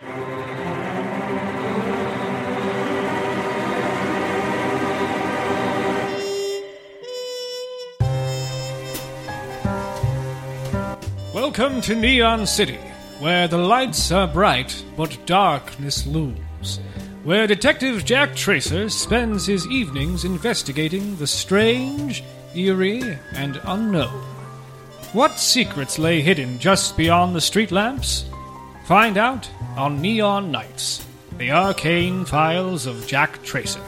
Welcome to Neon City, where the lights are bright but darkness looms. Where Detective Jack Tracer spends his evenings investigating the strange, eerie, and unknown. What secrets lay hidden just beyond the street lamps? Find out on Neon Nights, the arcane files of Jack Tracer.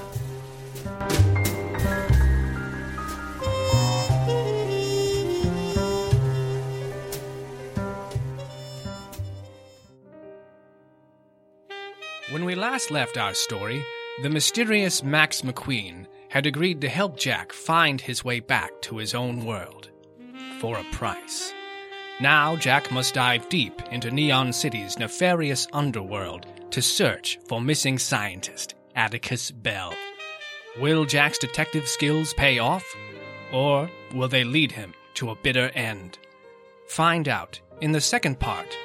When we last left our story, the mysterious Max McQueen had agreed to help Jack find his way back to his own world. For a price. Now Jack must dive deep into Neon City's nefarious underworld to search for missing scientist Atticus Bell. Will Jack's detective skills pay off? Or will they lead him to a bitter end? Find out in the second part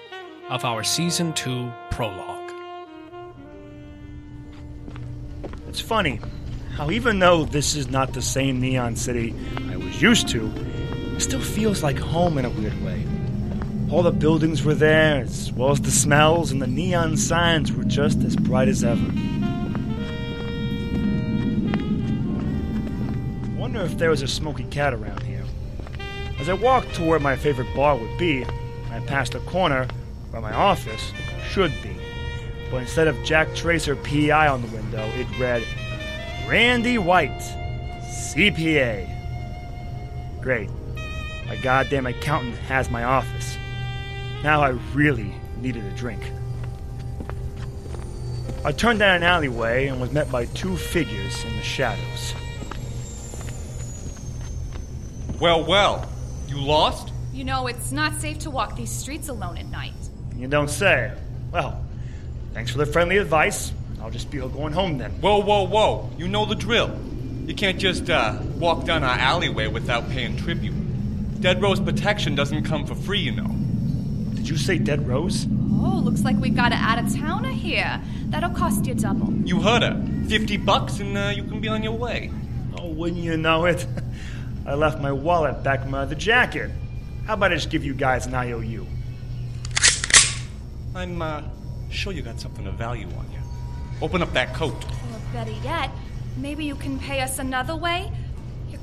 of our Season 2 prologue. It's funny how, even though this is not the same Neon City I was used to, it still feels like home in a weird way. All the buildings were there, as well as the smells, and the neon signs were just as bright as ever. Wonder if there was a smoky cat around here. As I walked to where my favorite bar would be, I passed a corner where my office should be. But instead of Jack Tracer PI on the window, it read Randy White, CPA. Great. My goddamn accountant has my office. Now I really needed a drink. I turned down an alleyway and was met by two figures in the shadows. Well, well, you lost? You know, it's not safe to walk these streets alone at night. You don't say. Well, thanks for the friendly advice. I'll just be going home then. Whoa, whoa, whoa, you know the drill. You can't just, uh, walk down our alleyway without paying tribute. Dead Rose protection doesn't come for free, you know. Did you say Dead Rose? Oh, looks like we've got an out of towner here. That'll cost you double. You heard her. 50 bucks and uh, you can be on your way. Oh, wouldn't you know it? I left my wallet back in my other jacket. How about I just give you guys an IOU? I'm, uh, sure you got something of value on you. Open up that coat. Or better yet, maybe you can pay us another way?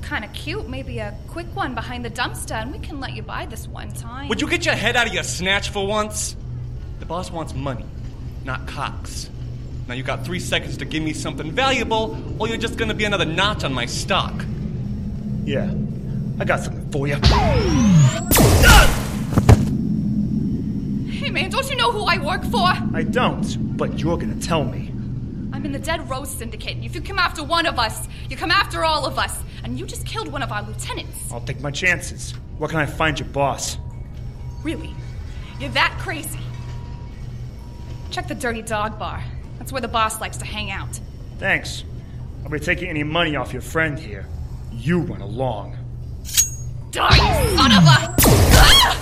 You're kind of cute. Maybe a quick one behind the dumpster, and we can let you buy this one time. Would you get your head out of your snatch for once? The boss wants money, not cocks. Now you got three seconds to give me something valuable, or you're just gonna be another notch on my stock. Yeah, I got something for you. Hey, man, don't you know who I work for? I don't, but you're gonna tell me. I'm in the Dead Rose Syndicate, and if you come after one of us, you come after all of us. And you just killed one of our lieutenants. I'll take my chances. Where can I find your boss? Really? You're that crazy? Check the Dirty Dog Bar. That's where the boss likes to hang out. Thanks. I'll be taking any money off your friend here. You run along. Die, you son of a! Ah!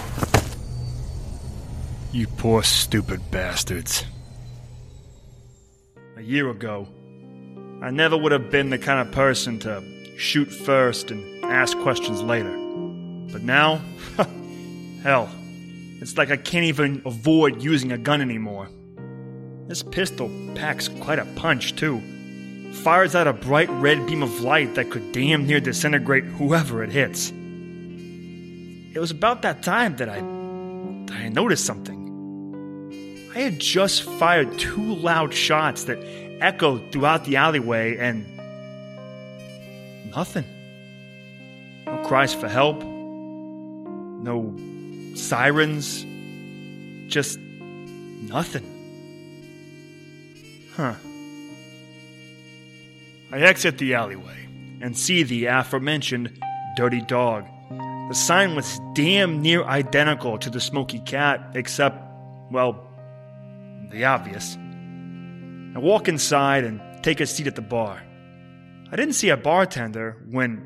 You poor stupid bastards. A year ago, I never would have been the kind of person to shoot first and ask questions later. But now, hell, it's like I can't even avoid using a gun anymore. This pistol packs quite a punch, too. Fires out a bright red beam of light that could damn near disintegrate whoever it hits. It was about that time that I, that I noticed something. I had just fired two loud shots that echoed throughout the alleyway, and nothing. No cries for help, no sirens, just nothing. Huh. I exit the alleyway and see the aforementioned dirty dog. The sign was damn near identical to the smoky cat, except, well, the obvious. I walk inside and take a seat at the bar. I didn't see a bartender when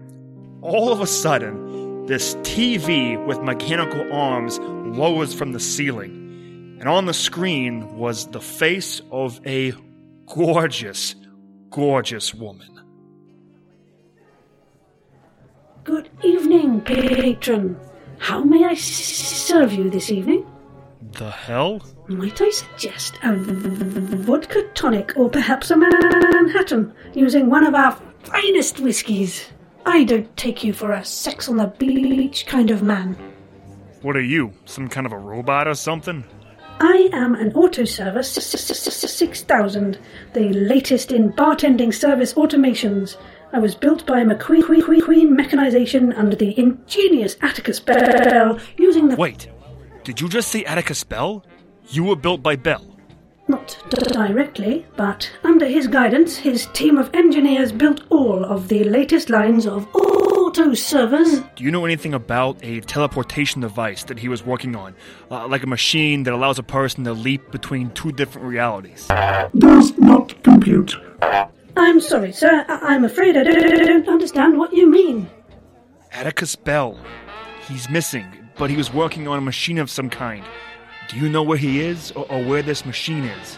all of a sudden this TV with mechanical arms lowers from the ceiling. and on the screen was the face of a gorgeous, gorgeous woman. Good evening, patron. How may I s- serve you this evening? The hell? Might I suggest a v- v- v- vodka tonic or perhaps a Manhattan using one of our finest whiskies? I don't take you for a sex on the beach kind of man. What are you? Some kind of a robot or something? I am an auto service 6000, the latest in bartending service automations. I was built by McQueen Queen, Queen, Queen Mechanization under the ingenious Atticus Bell using the. Wait, did you just say Atticus Bell? You were built by Bell. Not d- directly, but under his guidance, his team of engineers built all of the latest lines of auto servers. Do you know anything about a teleportation device that he was working on? Uh, like a machine that allows a person to leap between two different realities. Does not compute. I'm sorry, sir. I- I'm afraid I don't, don't understand what you mean. Atticus Bell. He's missing, but he was working on a machine of some kind. Do you know where he is or, or where this machine is?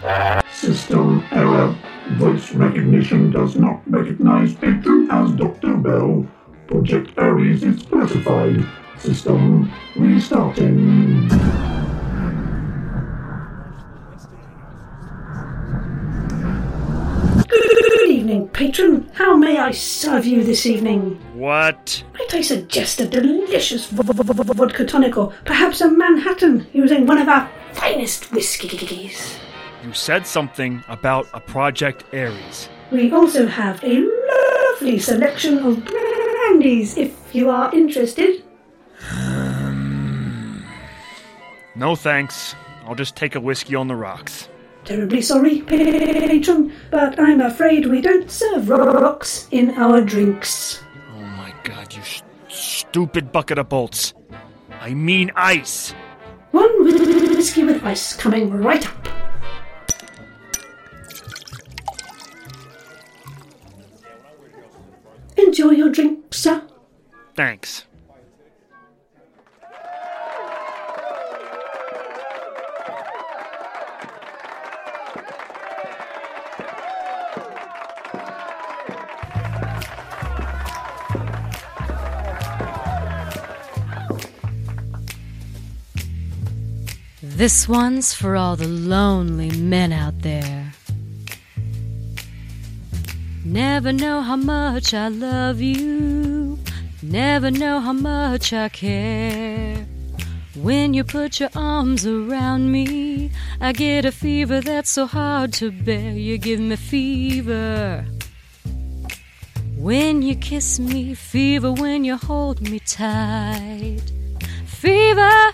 System error. Voice recognition does not recognize patron as Dr. Bell. Project Ares is classified. System restarting. Good evening, patron. How may I serve you this evening? What? Might I suggest a delicious v- v- v- v- vodka tonic or perhaps a Manhattan using one of our finest whiskies? You said something about a Project Ares. We also have a lovely selection of brandies if you are interested. No thanks. I'll just take a whiskey on the rocks. Terribly sorry, patron, but I'm afraid we don't serve rocks in our drinks. Oh my god, you sh- stupid bucket of bolts. I mean ice. One whiskey with ice coming right up. Enjoy your drink, sir. Thanks. This one's for all the lonely men out there. Never know how much I love you. Never know how much I care. When you put your arms around me, I get a fever that's so hard to bear. You give me fever. When you kiss me, fever when you hold me tight. Fever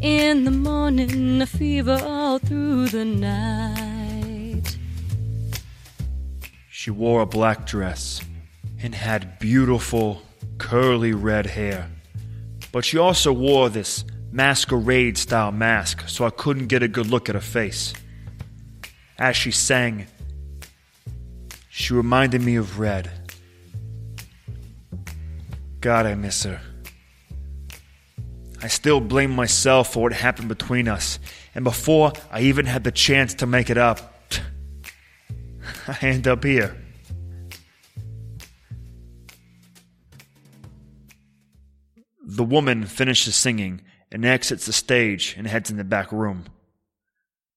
In the morning, a fever all through the night. She wore a black dress and had beautiful, curly red hair. But she also wore this masquerade style mask, so I couldn't get a good look at her face. As she sang, she reminded me of Red. God, I miss her. I still blame myself for what happened between us, and before I even had the chance to make it up, I end up here. The woman finishes singing and exits the stage and heads in the back room.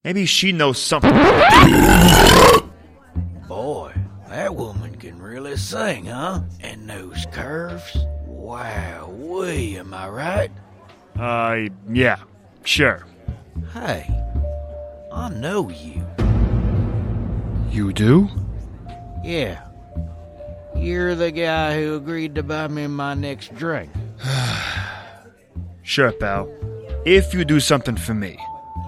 Maybe she knows something. Boy, that woman can really sing, huh? And those curves. Wow, we am I right? Uh, yeah, sure. Hey, I know you. You do? Yeah. You're the guy who agreed to buy me my next drink. Sure, pal. If you do something for me.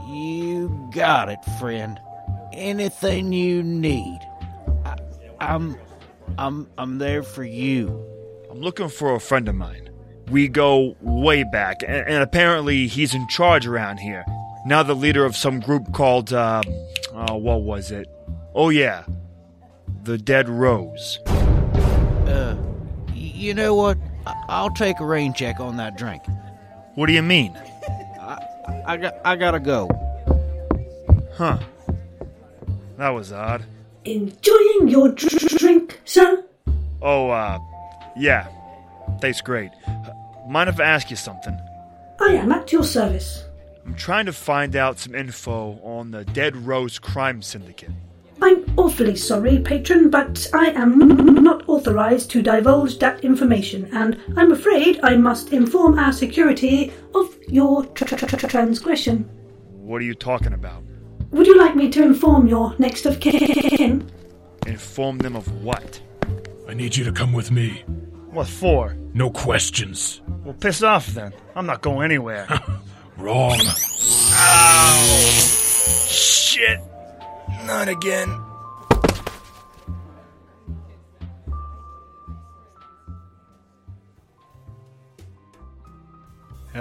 You got it, friend. Anything you need. I, I'm I'm I'm there for you. I'm looking for a friend of mine. We go way back, and, and apparently he's in charge around here. Now the leader of some group called, uh, uh, what was it? Oh yeah, the Dead Rose. Uh, you know what? I- I'll take a rain check on that drink. What do you mean? I got I gotta go. Huh. That was odd. Enjoying your dr- drink, sir? Oh, uh, yeah. Tastes great. Mind if I ask you something? I am at your service. I'm trying to find out some info on the Dead Rose crime syndicate. I'm awfully sorry, patron, but I am not authorized to divulge that information, and I'm afraid I must inform our security of your tr- tr- tr- transgression. What are you talking about? Would you like me to inform your next of kin? Inform them of what? I need you to come with me. What for? No questions. Well, piss off then. I'm not going anywhere. Wrong. Shit. Not again.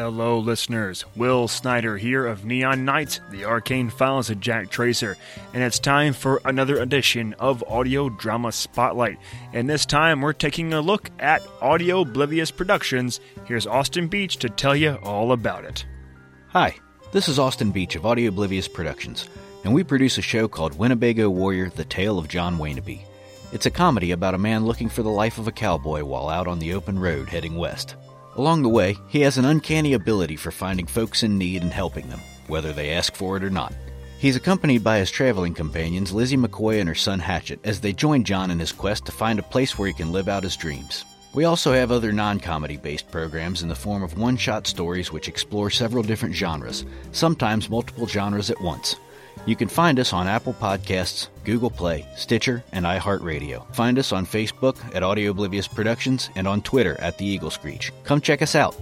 Hello, listeners. Will Snyder here of Neon Nights, the arcane files of Jack Tracer, and it's time for another edition of Audio Drama Spotlight. And this time we're taking a look at Audio Oblivious Productions. Here's Austin Beach to tell you all about it. Hi, this is Austin Beach of Audio Oblivious Productions, and we produce a show called Winnebago Warrior The Tale of John Wainaby. It's a comedy about a man looking for the life of a cowboy while out on the open road heading west. Along the way, he has an uncanny ability for finding folks in need and helping them, whether they ask for it or not. He's accompanied by his traveling companions Lizzie McCoy and her son Hatchet as they join John in his quest to find a place where he can live out his dreams. We also have other non comedy based programs in the form of one shot stories which explore several different genres, sometimes multiple genres at once. You can find us on Apple Podcasts, Google Play, Stitcher, and iHeartRadio. Find us on Facebook at Audio Oblivious Productions and on Twitter at The Eagle Screech. Come check us out.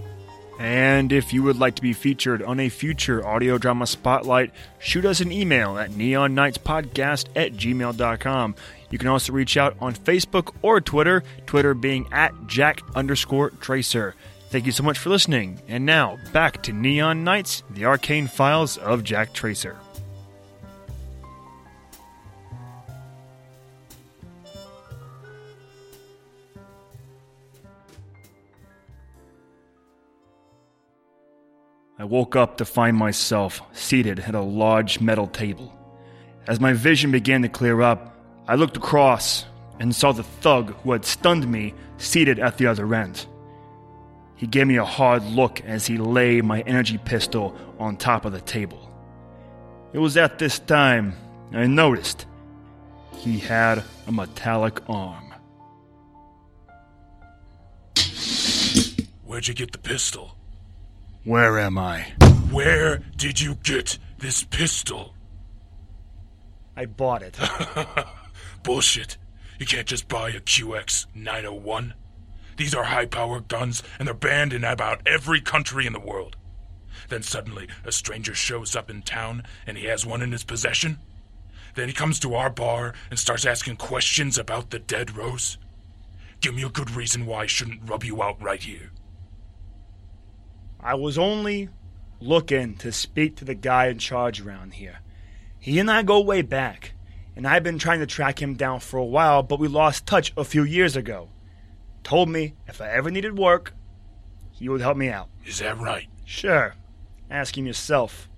And if you would like to be featured on a future audio drama spotlight, shoot us an email at neonnightspodcast at gmail.com. You can also reach out on Facebook or Twitter, Twitter being at Jack underscore Tracer. Thank you so much for listening. And now, back to Neon Nights, the arcane files of Jack Tracer. Woke up to find myself seated at a large metal table. As my vision began to clear up, I looked across and saw the thug who had stunned me seated at the other end. He gave me a hard look as he laid my energy pistol on top of the table. It was at this time I noticed he had a metallic arm. Where'd you get the pistol? Where am I? Where did you get this pistol? I bought it. Bullshit. You can't just buy a QX 901. These are high power guns, and they're banned in about every country in the world. Then suddenly, a stranger shows up in town, and he has one in his possession. Then he comes to our bar and starts asking questions about the dead Rose. Give me a good reason why I shouldn't rub you out right here. I was only looking to speak to the guy in charge around here. He and I go way back, and I've been trying to track him down for a while, but we lost touch a few years ago. Told me if I ever needed work, he would help me out. Is that right? Sure. Ask him yourself.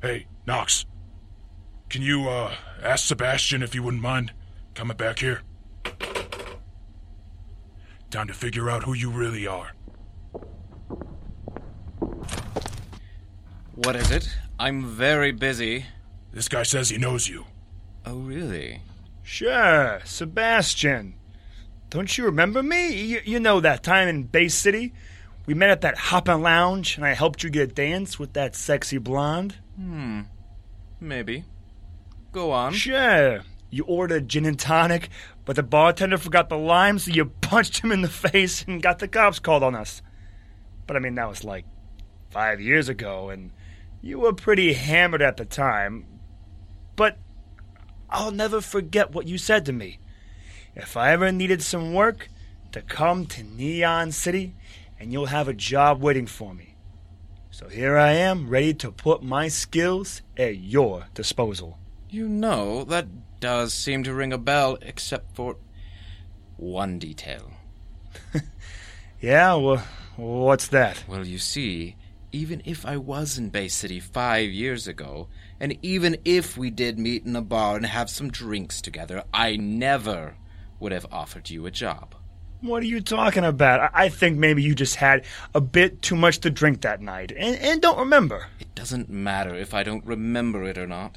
Hey, Knox. Can you, uh, ask Sebastian if you wouldn't mind coming back here? Time to figure out who you really are. What is it? I'm very busy. This guy says he knows you. Oh, really? Sure, Sebastian. Don't you remember me? You, you know that time in Bay City? We met at that hoppin' lounge and I helped you get a dance with that sexy blonde? Hmm. Maybe. Go on. Sure. You ordered gin and tonic, but the bartender forgot the lime, so you punched him in the face and got the cops called on us. But I mean, that was like five years ago, and you were pretty hammered at the time. But I'll never forget what you said to me. If I ever needed some work, to come to Neon City, and you'll have a job waiting for me. So here I am, ready to put my skills at your disposal. You know, that does seem to ring a bell, except for one detail. Yeah, well, what's that? Well, you see, even if I was in Bay City five years ago, and even if we did meet in a bar and have some drinks together, I never would have offered you a job. What are you talking about? I think maybe you just had a bit too much to drink that night and, and don't remember. It doesn't matter if I don't remember it or not.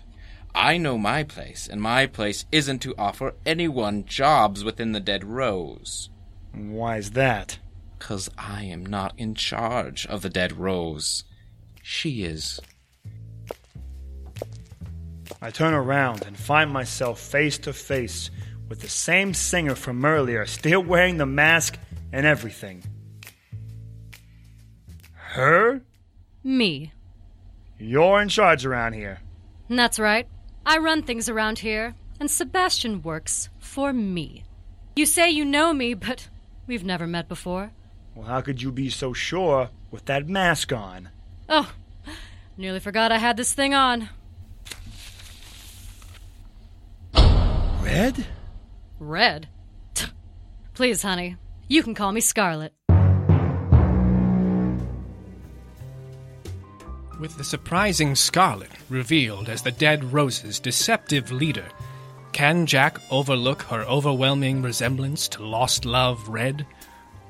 I know my place, and my place isn't to offer anyone jobs within the Dead Rose. Why is that? 'Cause I am not in charge of the Dead Rose. She is. I turn around and find myself face to face with the same singer from earlier, still wearing the mask and everything. Her? Me. You're in charge around here. That's right. I run things around here, and Sebastian works for me. You say you know me, but we've never met before. Well, how could you be so sure with that mask on? Oh, nearly forgot I had this thing on. Red? Red? Please, honey, you can call me Scarlet. With the surprising Scarlet revealed as the Dead Rose's deceptive leader, can Jack overlook her overwhelming resemblance to lost love Red?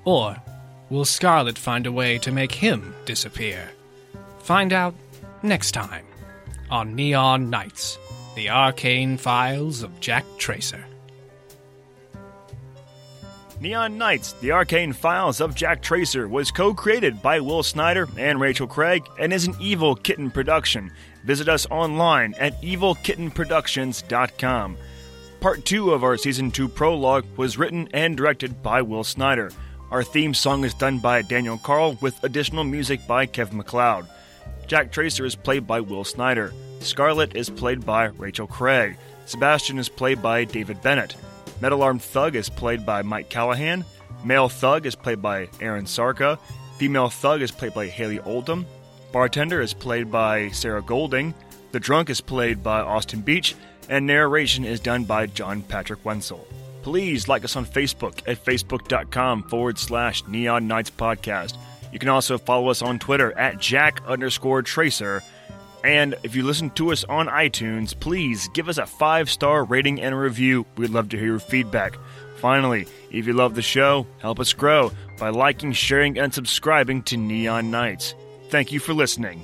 Or will Scarlet find a way to make him disappear? Find out next time on Neon Nights The Arcane Files of Jack Tracer. Neon Nights, The Arcane Files of Jack Tracer was co created by Will Snyder and Rachel Craig and is an Evil Kitten production. Visit us online at evilkittenproductions.com. Part 2 of our Season 2 prologue was written and directed by Will Snyder. Our theme song is done by Daniel Carl with additional music by Kev MacLeod. Jack Tracer is played by Will Snyder. Scarlet is played by Rachel Craig. Sebastian is played by David Bennett. Metal Armed Thug is played by Mike Callahan. Male Thug is played by Aaron Sarka. Female Thug is played by Haley Oldham. Bartender is played by Sarah Golding. The Drunk is played by Austin Beach. And narration is done by John Patrick Wenzel. Please like us on Facebook at facebook.com forward slash Neon Nights Podcast. You can also follow us on Twitter at Jack underscore Tracer. And if you listen to us on iTunes, please give us a five star rating and review. We'd love to hear your feedback. Finally, if you love the show, help us grow by liking, sharing, and subscribing to Neon Nights. Thank you for listening.